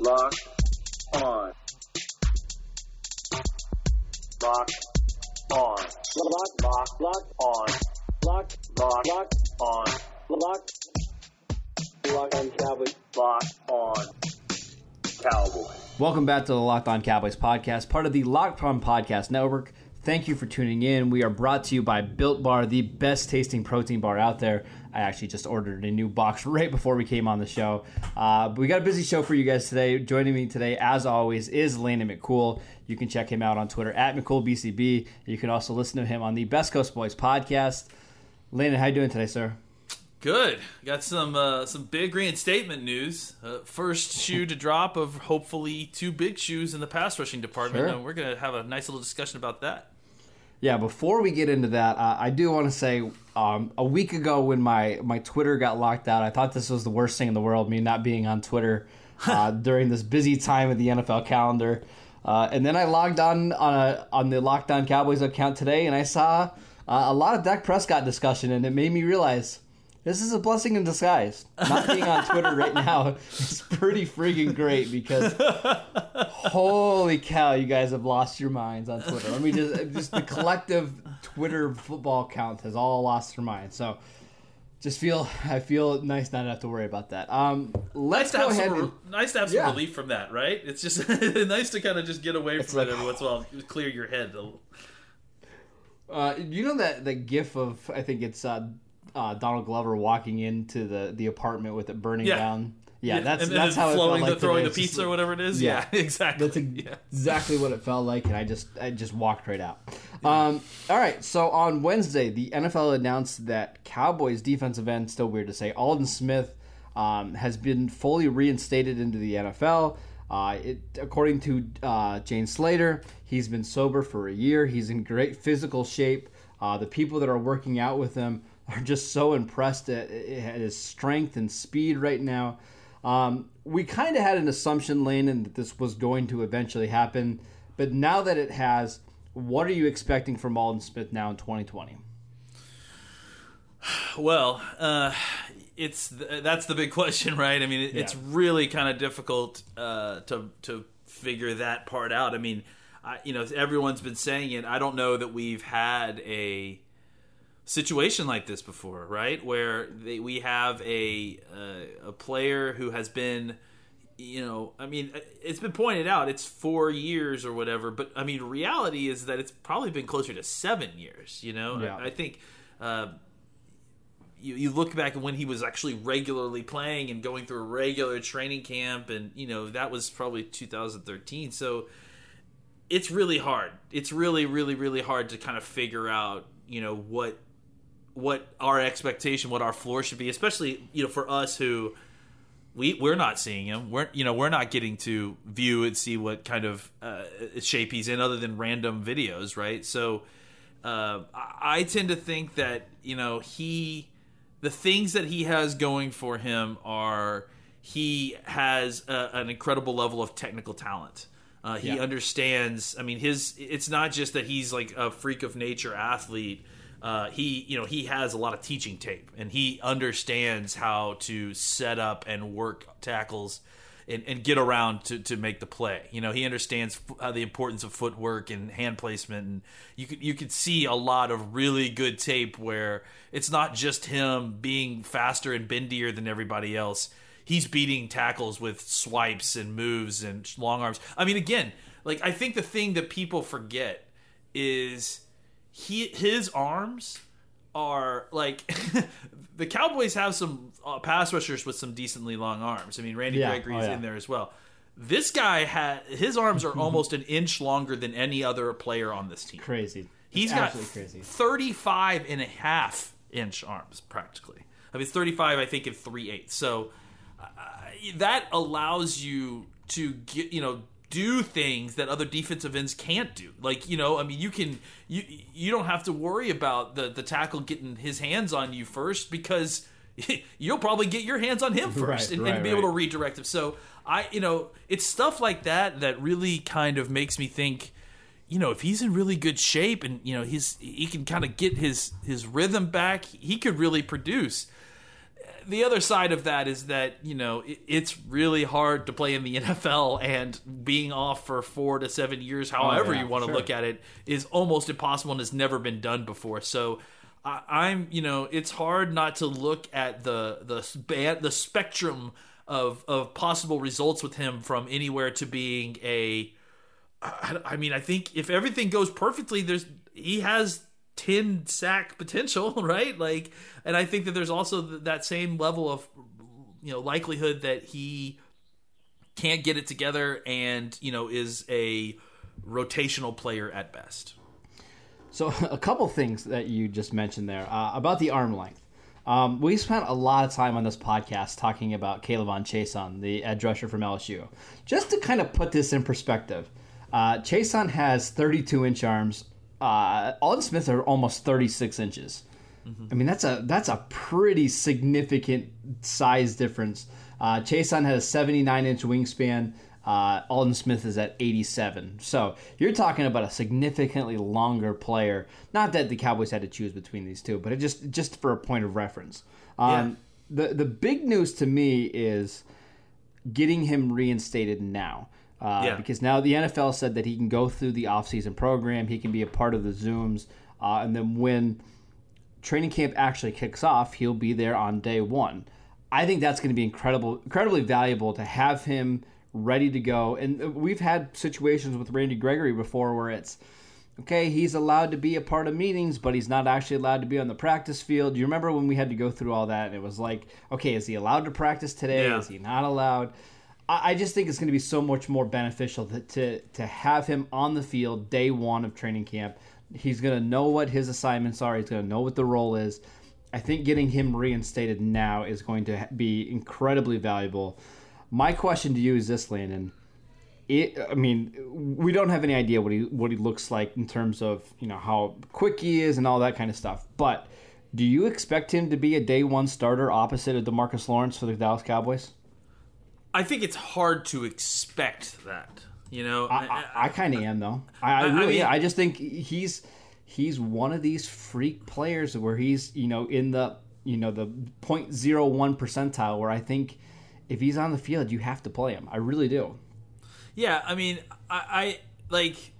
Lock on. Lock on. Lock, lock, lock on. Lock, lock, lock on. Lock, lock on Cowboys. Lock on Cowboys. Welcome back to the Locked On Cowboys podcast, part of the Locked On Podcast Network. Thank you for tuning in. We are brought to you by Built Bar, the best tasting protein bar out there. I actually just ordered a new box right before we came on the show. Uh, but we got a busy show for you guys today. Joining me today, as always, is Landon McCool. You can check him out on Twitter at McCoolBCB. You can also listen to him on the Best Coast Boys podcast. Landon, how you doing today, sir? Good. Got some uh, some big reinstatement news. Uh, first shoe to drop of hopefully two big shoes in the pass rushing department, Sure. and we're gonna have a nice little discussion about that. Yeah, before we get into that, uh, I do want to say um, a week ago when my, my Twitter got locked out, I thought this was the worst thing in the world, me not being on Twitter uh, during this busy time of the NFL calendar. Uh, and then I logged on on, a, on the Locked On Cowboys account today, and I saw uh, a lot of Dak Prescott discussion, and it made me realize this is a blessing in disguise. Not being on Twitter right now is pretty freaking great because holy cow, you guys have lost your minds on Twitter. I mean, just, just the collective Twitter football count has all lost their minds. So just feel, I feel nice not to have to worry about that. Um, let's Nice to go have ahead. some and- nice to have some Yeah. relief from that, right? It's just nice to kind of just get away from like- it every once in a while, clear your head. a little. Uh, you know that the gif of I think it's uh, uh, Donald Glover walking into the, the apartment with it burning Yeah. down. Yeah, that's and that's how it felt flowing like the throwing the just pizza or whatever it is. Yeah. Yeah, exactly. That's yeah. exactly what it felt like, and I just I just walked right out. Um, all right, so on Wednesday, the NFL announced that Cowboys defensive end, still weird to say, Aldon Smith, um, has been fully reinstated into the NFL. Uh, it, according to uh, Jane Slater, he's been sober for a year. He's in great physical shape. Uh, the people that are working out with him are just so impressed at, at his strength and speed right now. Um, we kind of had an assumption, Landon, that this was going to eventually happen, but now that it has, what are you expecting from Aldon Smith now in 2020? Well, uh, it's th- that's the big question, right? I mean, it, it's really kind of difficult uh, to to figure that part out. I mean, I, you know, everyone's been saying it. I don't know that we've had a situation like this before, right? Where they, we have a uh, a player who has been, you know, I mean, it's been pointed out it's four years or whatever, but I mean, reality is that it's probably been closer to seven years. You know, Yeah. I, I think. Uh, you, you look back at when he was actually regularly playing and going through a regular training camp and you know that was probably 2013 so it's really hard it's really really really hard to kind of figure out you know what what our expectation what our floor should be especially you know for us who we we're not seeing him we're you know we're not getting to view and see what kind of uh, shape he's in other than random videos right so uh, I, tend to think that you know he the things that he has going for him are he has a, an incredible level of technical talent. Uh, he Yeah. understands. I mean, his it's not just that he's like a freak of nature athlete. Uh, he you know he has a lot of teaching tape and he understands how to set up and work tackles and, and get around to, to make the play. You know, he understands f- uh, the importance of footwork and hand placement, and you could you could see a lot of really good tape where it's not just him being faster and bendier than everybody else. He's beating tackles with swipes and moves and long arms. I mean, again, like I think the thing that people forget is he his arms are like the Cowboys have some uh, pass rushers with some decently long arms. I mean, Randy Yeah. Gregory's Oh, yeah. in there as well. This guy had his arms are almost an inch longer than any other player on this team. Crazy. He's got crazy. 35 and a half inch arms practically. I mean, it's 35, I think, in 3 eighths. So uh, that allows you to get, you know, do things that other defensive ends can't do. Like, you know, I mean, you can, you, you don't have to worry about the, the tackle getting his hands on you first because you'll probably get your hands on him first Right, and, right, and be able to right. redirect him. So I, you know, it's stuff like that that really kind of makes me think, you know, if he's in really good shape and you know he's he can kind of get his his rhythm back, he could really produce. The other side of that is that you know it, it's really hard to play in the NFL, and being off for four to seven years, oh, however Oh, yeah, you want to sure. look at it, is almost impossible and has never been done before. So. I, I'm, you know, it's hard not to look at the the the spectrum of of possible results with him from anywhere to being a I, I mean, I think if everything goes perfectly, there's he has ten sack potential, right? Like, and I think that there's also that same level of you know likelihood that he can't get it together and you know is a rotational player at best. So a couple things that you just mentioned there uh, about the arm length. Um, we spent a lot of time on this podcast talking about K'Lavon Chaisson, the edge rusher from LSU. Just to kind of put this in perspective, uh, Chason has 32 inch arms. Uh, Aldon Smith are almost 36 inches. I mean that's a that's a pretty significant size difference. Uh, Chaisson has a 79 inch wingspan. Uh, Aldon Smith is at 87. So you're talking about a significantly longer player. Not that the Cowboys had to choose between these two, but it just just for a point of reference. Um, The the big news to me is getting him reinstated now. Uh, Yeah. Because now the NFL said that he can go through the offseason program, he can be a part of the Zooms, uh, and then when training camp actually kicks off, he'll be there on day one. I think that's going to be incredible, incredibly valuable to have him ready to go. And we've had situations with Randy Gregory before where it's okay, he's allowed to be a part of meetings, but he's not actually allowed to be on the practice field. You remember when we had to go through all that, and it was like, okay, is he allowed to practice today? Yeah. Is he not allowed? I just think it's going to be so much more beneficial to, to to have him on the field day one of training camp. He's going to know what his assignments are. He's going to know what the role is. I think getting him reinstated now is going to be incredibly valuable. My question to you is this, Landon. It, I mean, we don't have any idea what he what he looks like in terms of you know how quick he is and all that kind of stuff. But do you expect him to be a day one starter opposite of Demarcus Lawrence for the Dallas Cowboys? I think it's hard to expect that. You know, I, I, I kind of am though. I, I really, mean- I just think he's he's one of these freak players where he's you know in the you know the 0.01 percentile where I think if he's on the field you have to play him. I really do. Yeah, I mean, I, I like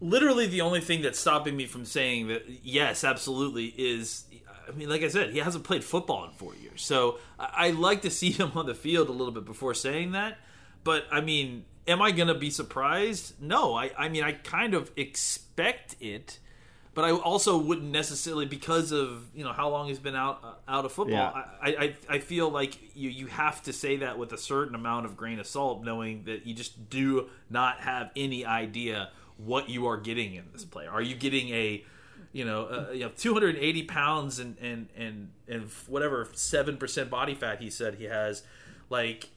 literally the only thing that's stopping me from saying that yes, absolutely is. I mean, like I said, he hasn't played football in four years, so I, I like to see him on the field a little bit before saying that. But I mean, am I going to be surprised? No, I, I mean, I kind of expect it, but I also wouldn't necessarily because of you know how long he's been out uh, out of football. Yeah. I, I I feel like you you have to say that with a certain amount of grain of salt, knowing that you just do not have any idea what you are getting in this player. Are you getting a you know, uh, you know, 280 pounds and and and and whatever seven percent body fat he said he has, like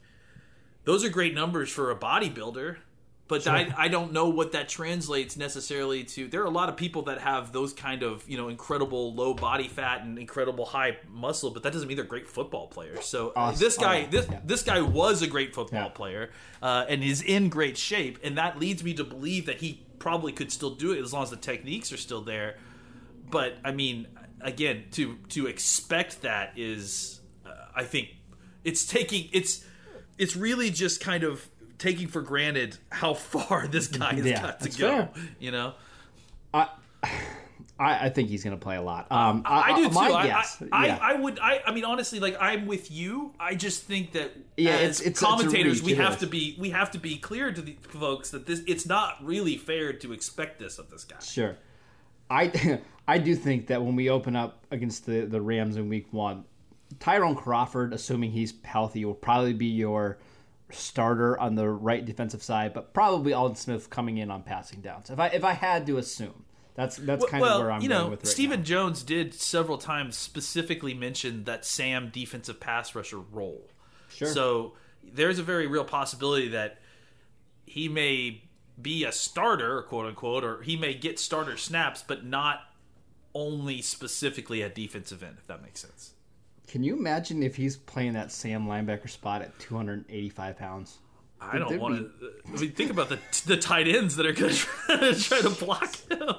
those are great numbers for a bodybuilder. But I, I don't know what that translates necessarily to. There are a lot of people that have those kind of you know incredible low body fat and incredible high muscle, but that doesn't mean they're great football players. So uh, Awesome. this guy Oh, yeah. this Yeah. this guy was a great football Yeah. player uh, and is in great shape, and that leads me to believe that he probably could still do it as long as the techniques are still there. But I mean, again, to to expect that is, uh, I think, it's taking it's it's really just kind of taking for granted how far this guy has Yeah, got to go. fair. You know, I, I, I think he's going to play a lot. Um, I, do too. My I, guess, I, yeah. I, I would. I, I mean, honestly, like I'm with you. I just think that Yeah, as it's- it's- it's commentators, reach, we have to be we have to be clear to the folks that this it's not really fair to expect this of this guy. Sure. I I do think that when we open up against the, the Rams in week one, Tyrone Crawford, assuming he's healthy, will probably be your starter on the right defensive side, but probably Aldon Smith coming in on passing downs. If I if I had to assume. That's that's kind well, of where I'm you going know, with right Stephen. Jones did several times specifically mention that Sam defensive pass rusher role. Sure. So there's a very real possibility that he may be a starter, quote unquote, or he may get starter snaps, but not only specifically at defensive end, if that makes sense. Can you imagine if he's playing that Sam linebacker spot at 285 pounds? I don't want to. I mean, think about the the tight ends that are going to try to block him.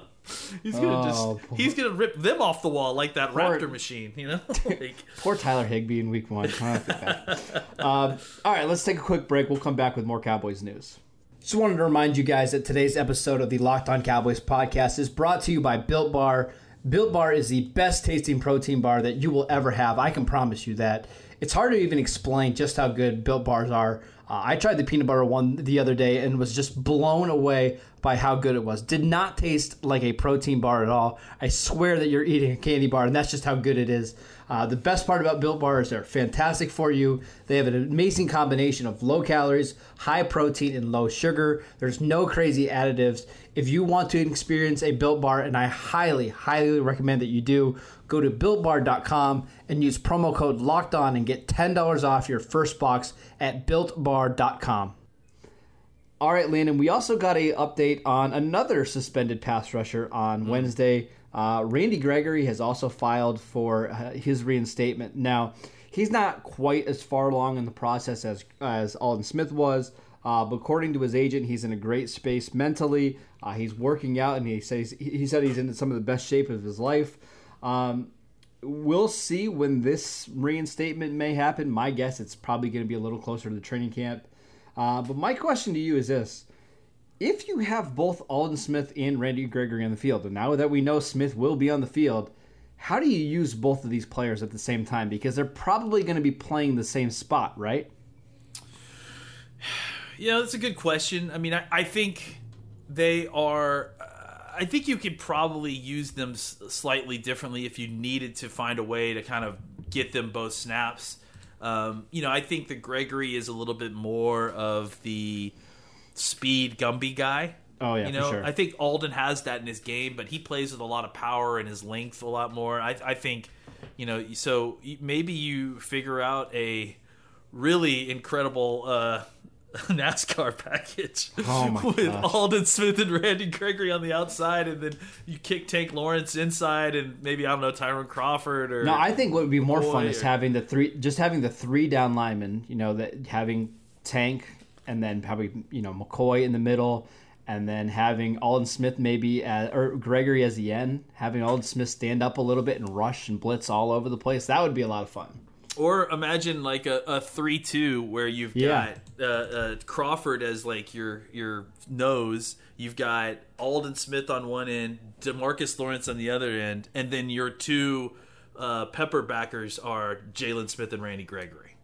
he's gonna Oh, just he's gonna rip them off the wall like that Poor- Raptor machine, you know? Like, Poor Tyler Higbee in week one. I um, all right, let's take a quick break. We'll come back with more Cowboys news. Just wanted to remind you guys that today's episode of the Locked On Cowboys podcast is brought to you by Built Bar. Built Bar is the best tasting protein bar that you will ever have. I can promise you that. It's hard to even explain just how good Built Bars are. Uh, I tried the peanut butter one the other day and was just blown away by how good it was. Did not taste like a protein bar at all. I swear that you're eating a candy bar, and that's just how good it is. Uh, the best part about Built Bar is they're fantastic for you. They have an amazing combination of low calories, high protein, and low sugar. There's no crazy additives. If you want to experience a Built Bar, and I highly, highly recommend that you do, go to builtbar.com and use promo code locked on and get $10 off your first box at builtbar.com. All right, Landon. We also got a update on another suspended pass rusher on Wednesday. Uh, Randy Gregory has also filed for uh, his reinstatement. Now, he's not quite as far along in the process as as Aldon Smith was, uh, but according to his agent, he's in a great space mentally. Uh, he's working out, and he says he said he's in some of the best shape of his life. Um, we'll see when this reinstatement may happen. My guess it's probably going to be a little closer to the training camp. Uh, but my question to you is this: If you have both Aldon Smith and Randy Gregory on the field, and now that we know Smith will be on the field, how do you use both of these players at the same time? Because they're probably going to be playing the same spot, right? Yeah, that's a good question. I mean, I, I think they are. I think you could probably use them s- slightly differently if you needed to find a way to kind of get them both snaps. Um, you know, I think that Gregory is a little bit more of the speed Gumby guy. Oh, yeah, you for know, sure. I think Aldon has that in his game, but he plays with a lot of power and his length a lot more. I, I think, you know, so maybe you figure out a really incredible uh, NASCAR package Oh with gosh. Aldon Smith and Randy Gregory on the outside, and then you kick Tank Lawrence inside, and maybe I don't know Tyrone Crawford or No, I think what would be more Boy, fun is or- having the three, just having the three down linemen. You know, that having Tank and then probably you know McCoy in the middle, and then having Aldon Smith maybe as, or Gregory as the end. Having Aldon Smith stand up a little bit and rush and blitz all over the place. That would be a lot of fun. Or imagine like a, a three-two where you've Yeah. got uh, uh, Crawford as like your your nose. You've got Aldon Smith on one end, Demarcus Lawrence on the other end, and then your two uh, pepper backers are Jaylon Smith and Randy Gregory.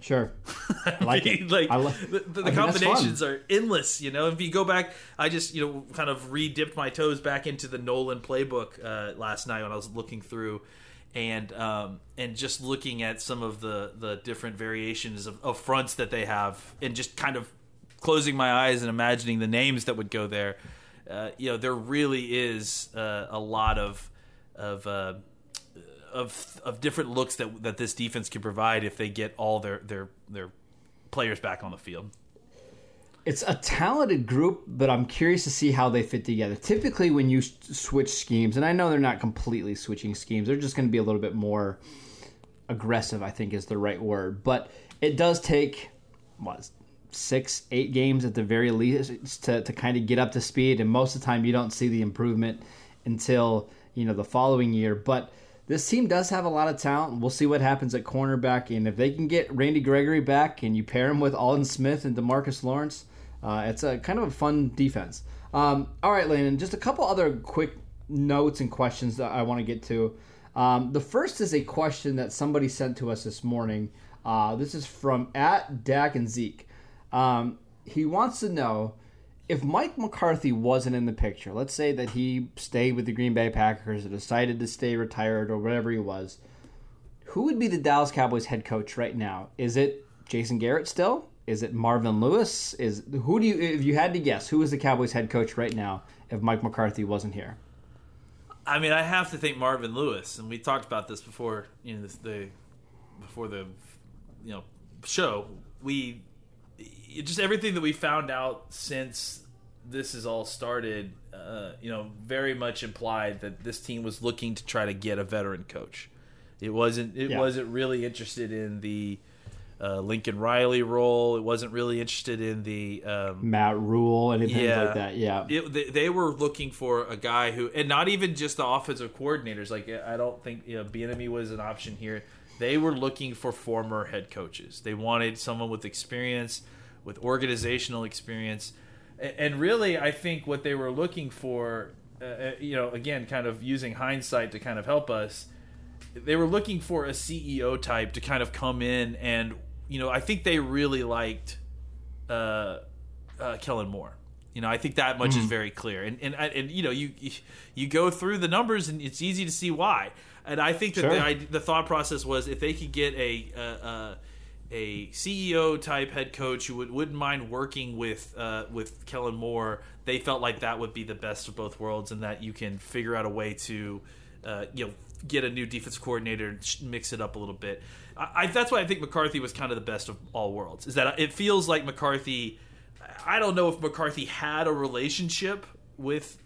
Sure, I like I mean, it. like I li- the, the, I mean, combinations are endless. You know, if you go back, I just you know kind of re-dipped my toes back into the Nolan playbook uh, last night when I was looking through, and um, and just looking at some of the the different variations of, of fronts that they have, and just kind of closing my eyes and imagining the names that would go there. Uh, you know, there really is uh, a lot of of uh, of of different looks that that this defense can provide if they get all their their their players back on the field. It's a talented group, but I'm curious to see how they fit together. Typically, when you switch schemes, and I know they're not completely switching schemes, they're just going to be a little bit more aggressive. I think is the right word, but it does take what six, eight games at the very least to to kind of get up to speed, and most of the time you don't see the improvement until you know the following year. But this team does have a lot of talent. We'll see what happens at cornerback, and if they can get Randy Gregory back and you pair him with Aldon Smith and Demarcus Lawrence, uh, it's a kind of a fun defense. Um, all right, Landon, just a couple other quick notes and questions that I want to get to. Um, the first is a question that somebody sent to us this morning. Uh, this is from at Dak and Zeke. Um, he wants to know if Mike McCarthy wasn't in the picture. Let's say that he stayed with the Green Bay Packers or decided to stay retired or whatever he was. Who would be the Dallas Cowboys head coach right now? Is it Jason Garrett still? Is it Marvin Lewis? Is who do you if you had to guess who is the Cowboys head coach right now if Mike McCarthy wasn't here? I mean, I have to think Marvin Lewis, and we talked about this before. You know, this, the before the you know show. We it- just everything that we found out since this has all started. Uh, you know, very much implied that this team was looking to try to get a veteran coach. It wasn't. It Yeah. wasn't really interested in the uh, Lincoln Riley role. It wasn't really interested in the um, Matt Rhule, anything Yeah. like that. Yeah. it, they, they were looking for a guy who, and not even just the offensive coordinators. Like I don't think you know Bieniemy was an option here. They were looking for former head coaches. They wanted someone with experience, with organizational experience, A- and really, I think what they were looking for, uh, uh, you know, again, kind of using hindsight to kind of help us. They were looking for a CEO type to kind of come in and, you know, I think they really liked uh, uh, Kellen Moore. You know, I think that much is very clear, and and and you know, you you go through the numbers, and it's easy to see why. And I think that Sure. the, I, the thought process was if they could get a a, a, a CEO type head coach who would, wouldn't mind working with uh, with Kellen Moore, they felt like that would be the best of both worlds, and that you can figure out a way to uh, you know get a new defense coordinator and mix it up a little bit. I, I, that's why I think McCarthy was kind of the best of all worlds. Is that it feels like McCarthy. I don't know if McCarthy had a relationship with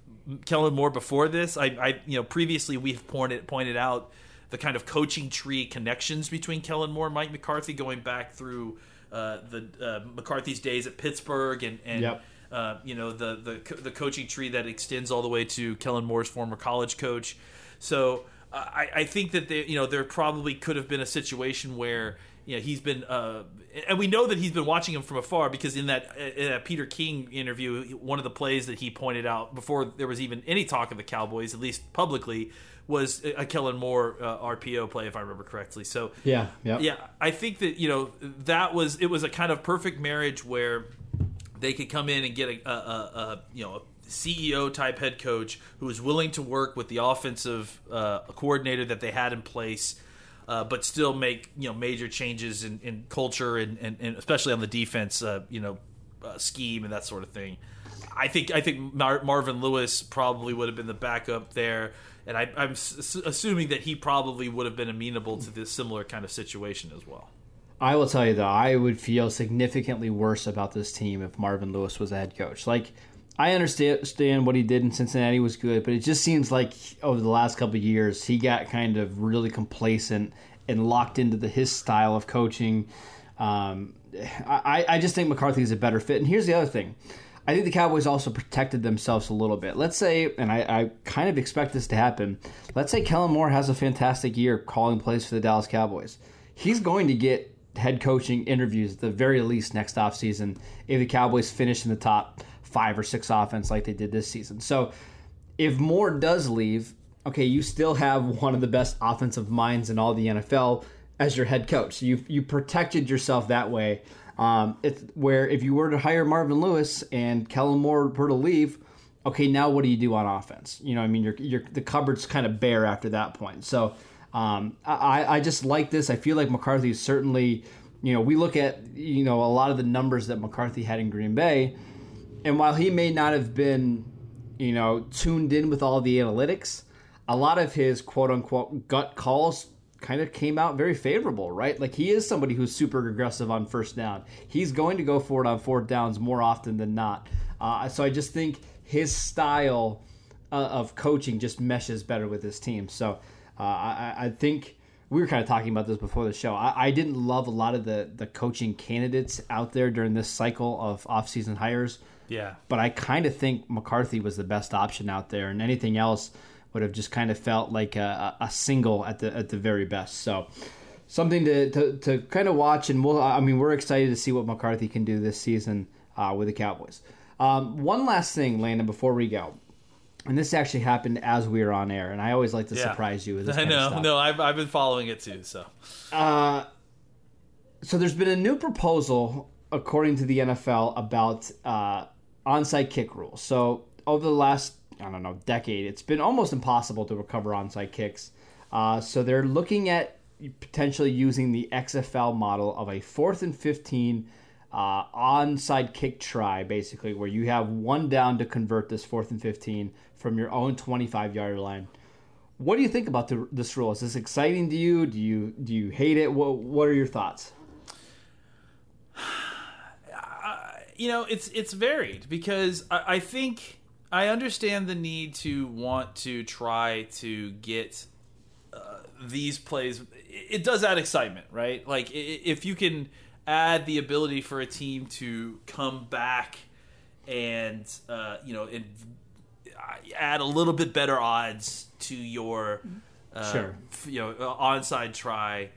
Kellen Moore before this. I, I you know, previously we've pointed pointed out the kind of coaching tree connections between Kellen Moore and Mike McCarthy going back through uh, the uh, McCarthy's days at Pittsburgh and and Yep. uh, you know the the the coaching tree that extends all the way to Kellen Moore's former college coach. So uh, I, I think that they, you know there probably could have been a situation where you know he's been uh, and we know that he's been watching him from afar because in that, in that Peter King interview, one of the plays that he pointed out before there was even any talk of the Cowboys, at least publicly, was a Kellen Moore uh, RPO play, if I remember correctly. So Yeah. Yeah. yeah, I think that you know that was it was a kind of perfect marriage where they could come in and get a, a, a, a you know a CEO type head coach who was willing to work with the offensive uh, coordinator that they had in place, uh, but still make you know major changes in, in culture and, and, and especially on the defense, uh, you know, uh, scheme and that sort of thing. I think I think Mar- Marvin Lewis probably would have been the backup there, and I, I'm s- assuming that he probably would have been amenable to this similar kind of situation as well. I will tell you though, I would feel significantly worse about this team if Marvin Lewis was the head coach. Like, I understand what he did in Cincinnati was good, but it just seems like over the last couple years he got kind of really complacent and locked into the his style of coaching. Um, I, I just think McCarthy is a better fit. And here's the other thing. I think the Cowboys also protected themselves a little bit. Let's say, and I, I kind of expect this to happen. Let's say Kellen Moore has a fantastic year calling plays for the Dallas Cowboys. He's going to get head coaching interviews at the very least next offseason if the Cowboys finish in the top five or six offense like they did this season. So if Moore does leave, okay, you still have one of the best offensive minds in all the NFL as your head coach. So you you protected yourself that way. Um, it's where if you were to hire Marvin Lewis and Kellen Moore were to leave, okay, now what do you do on offense? You know, I mean, you're, you're, the cupboard's kind of bare after that point. So um, I, I just like this. I feel like McCarthy is certainly, you know, we look at you know a lot of the numbers that McCarthy had in Green Bay, and while he may not have been, you know, tuned in with all the analytics, a lot of his quote unquote gut calls kind of came out very favorable, right? Like he is somebody who's super aggressive on first down. He's going to go for it on fourth downs more often than not. Uh, so I just think his style uh, of coaching just meshes better with his team. So uh, I, I think we were kind of talking about this before the show. I, I didn't love a lot of the the coaching candidates out there during this cycle of offseason hires Yeah, but I kind of think McCarthy was the best option out there, and anything else would have just kind of felt like a, a single at the at the very best. So something to, to, to kind of watch, and we'll. I mean, we're excited to see what McCarthy can do this season uh, with the Cowboys. Um, one last thing, Landon, before we go, and this actually happened as we were on air, and I always like to yeah. surprise you with this. I know. No, I've I've been following it too. So Uh, so there's been a new proposal, according to the NFL, about uh, onside kick rules. So over the last, I don't know, decade, it's been almost impossible to recover onside kicks. Uh, so they're looking at potentially using the XFL model of a fourth and 15 uh, onside kick try, basically, where you have one down to convert this fourth and 15 from your own 25 yard line. What do you think about the, this rule? Is this exciting to you? Do you do you hate it? What What are your thoughts? You know, it's it's varied because I, I think I understand the need to want to try to get uh, these plays. It, does add excitement, right? Like if you can add the ability for a team to come back and uh, you know and add a little bit better odds to your uh, Sure. you know uh, onside try.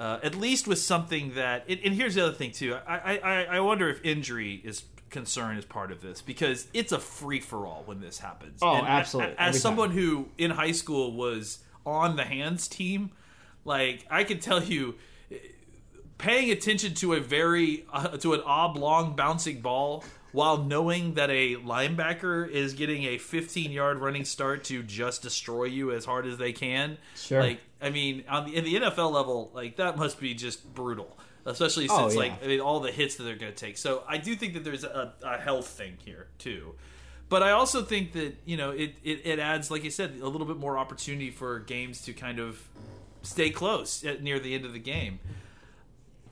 Uh, at least with something that, and, and here's the other thing too. I, I, I- wonder if injury is concern is part of this because it's a free for all when this happens. Oh, And absolutely. As, time. someone who in high school was on the hands team, like I can tell you, paying attention to a very uh, to an oblong bouncing ball while knowing that a linebacker is getting a 15 yard running start to just destroy you as hard as they can. Sure. Like I mean, on the in the NFL level, like that must be just brutal. Especially Oh, since yeah. like I mean all the hits that they're going to take. So I do think that there's a, a health thing here too. But I also think that you know it, it, it adds, like you said, a little bit more opportunity for games to kind of stay close at, near the end of the game.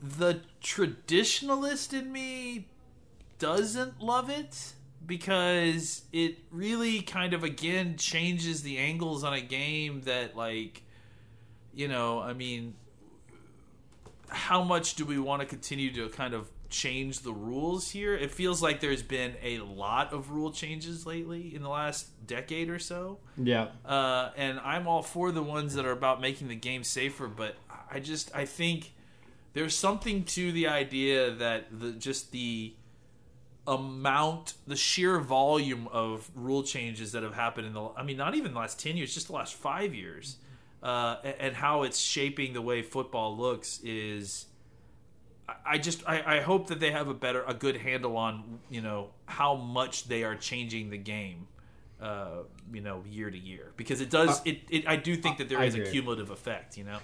The traditionalist in me doesn't love it because it really kind of again changes the angles on a game that like you know i mean how much do we want to continue to kind of change the rules here it feels like there's been a lot of rule changes lately in the last decade or so Yeah. uh, and I'm all for the ones that are about making the game safer. But I just I think there's something to the idea that the just the amount, the sheer volume of rule changes that have happened in the I mean not even the last ten years, just the last five years, uh, and, how it's shaping the way football looks is. I- just I, I hope that they have a better a good handle on you know how much they are changing the game uh, you know, year to year because it does. it, it I do think that there I is a cumulative effect. You know.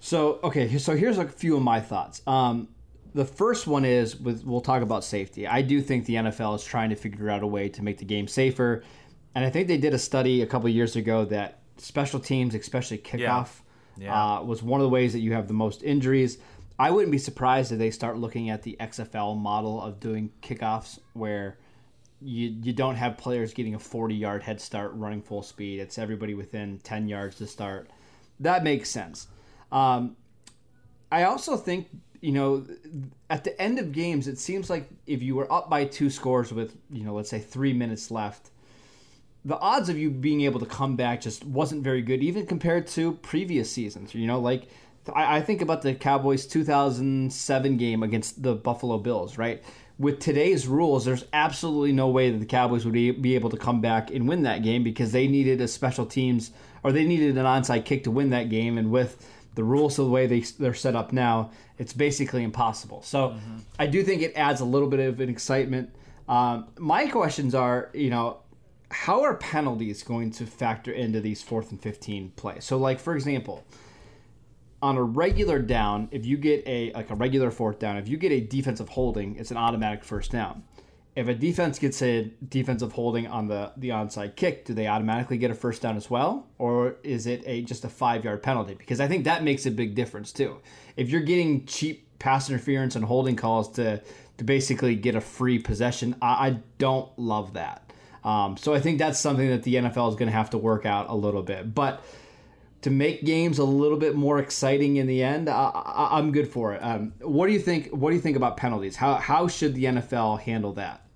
So okay, so here's a few of my thoughts. Um, the first one is with we'll talk about safety. I do think the NFL is trying to figure out a way to make the game safer, and I think they did a study a couple years ago that special teams, especially kickoff, Yeah. Uh, was one of the ways that you have the most injuries. I wouldn't be surprised if they start looking at the XFL model of doing kickoffs where you you don't have players getting a 40 yard head start running full speed. It's everybody within 10 yards to start. That makes sense. Um, I also think you know at the end of games, it seems like if you were up by two scores with you know let's say three minutes left, the odds of you being able to come back just wasn't very good, even compared to previous seasons. You know, like I, I think about the Cowboys 2007 game against the Buffalo Bills, right? With today's rules, there's absolutely no way that the Cowboys would be be able to come back and win that game because they needed a special teams or they needed an onside kick to win that game. And with the rules of the way they, they're set up now, it's basically impossible. So I do think it adds a little bit of an excitement. Um, my questions are, you know, how are penalties going to factor into these fourth and 15 plays? So, like, for example, on a regular down, if you get a like a regular fourth down, if you get a defensive holding, it's an automatic first down. If a defense gets a defensive holding on the the onside kick, do they automatically get a first down as well, or is it a just a five yard penalty? Because I think that makes a big difference too. If you're getting cheap pass interference and holding calls to to basically get a free possession, I, I don't love that. Um, so I think that's something that the NFL is going to have to work out a little bit, but to make games a little bit more exciting in the end, I, I, I'm good for it. Um, what do you think? What do you think about penalties? How how should the NFL handle that?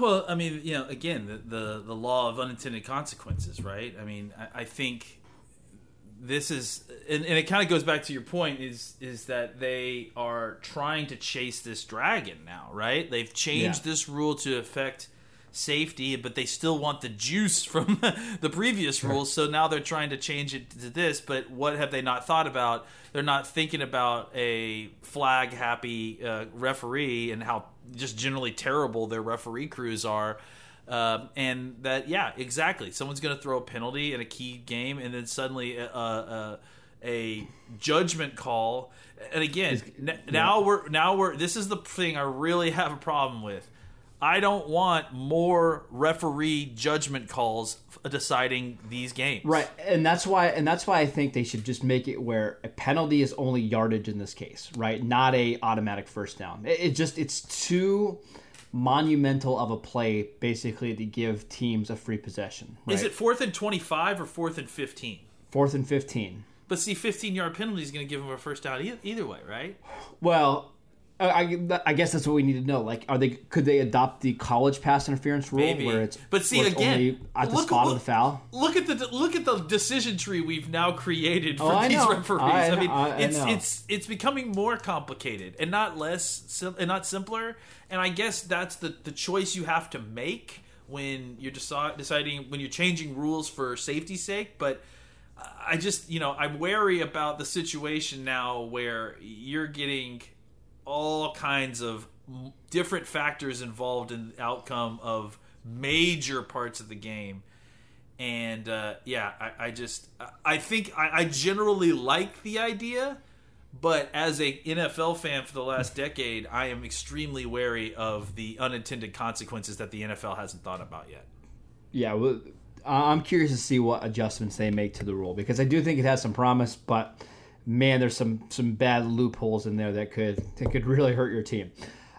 Well, I mean, you know, again, the the, the law of unintended consequences, right? I mean, I, I think this is, and, and it kind of goes back to your point is is that they are trying to chase this dragon now, right? They've changed Yeah. this rule to affect safety, but they still want the juice from the previous rules. So now they're trying to change it to this. But what have they not thought about? They're not thinking about a flag happy uh, referee and how just generally terrible their referee crews are. Um, and that, yeah, exactly. Someone's going to throw a penalty in a key game, and then suddenly a, a, a judgment call. And again, n- now we're now we're. This is the thing I really have a problem with. I don't want more referee judgment calls deciding these games. Right, and that's why, and that's why I think they should just make it where a penalty is only yardage in this case, right? Not a automatic first down. It, it just it's too monumental of a play, basically, to give teams a free possession. Right? Is it fourth and twenty-five or fourth and fifteen? fourth and fifteen? But see, 15 yard penalty is going to give them a first down either way, right? Well, I, I guess that's what we need to know. Like, are they could they adopt the college pass interference rule Maybe. where it's But see, it's again, at the look- spot look- of the foul? Look at the look at the decision tree we've now created oh, for Oh, I these know. referees. I I, mean, I- I it's it's it's becoming more complicated and not less and not simpler. And I guess that's the the choice you have to make when you're deci- deciding when you're changing rules for safety's sake. But I just you know I'm wary about the situation now where you're getting all kinds of different factors involved in the outcome of major parts of the game. And uh, yeah, I, I just I- think I, I generally like the idea, but as a NFL fan for the last decade, I am extremely wary of the unintended consequences that the NFL hasn't thought about yet. Yeah, well, I'm curious to see what adjustments they make to the rule because I do think it has some promise, but man, there's some some bad loopholes in there that could that could really hurt your team.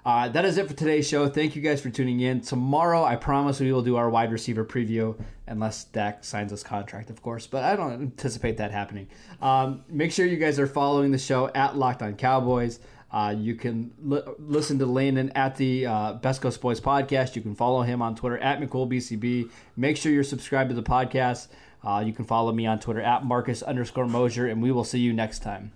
Uh, that is it for today's show. Thank you guys for tuning in. Tomorrow, I promise we will do our wide receiver preview, unless Dak signs his contract, of course. But I don't anticipate that happening. Um, make sure you guys are following the show at Locked On Cowboys. Uh, you can li- listen to Landon at the uh, Best Coast Boys podcast. You can follow him on Twitter at McCoolBCB. Make sure you're subscribed to the podcast. Uh, you can follow me on Twitter at Marcus underscore Mosher, and we will see you next time.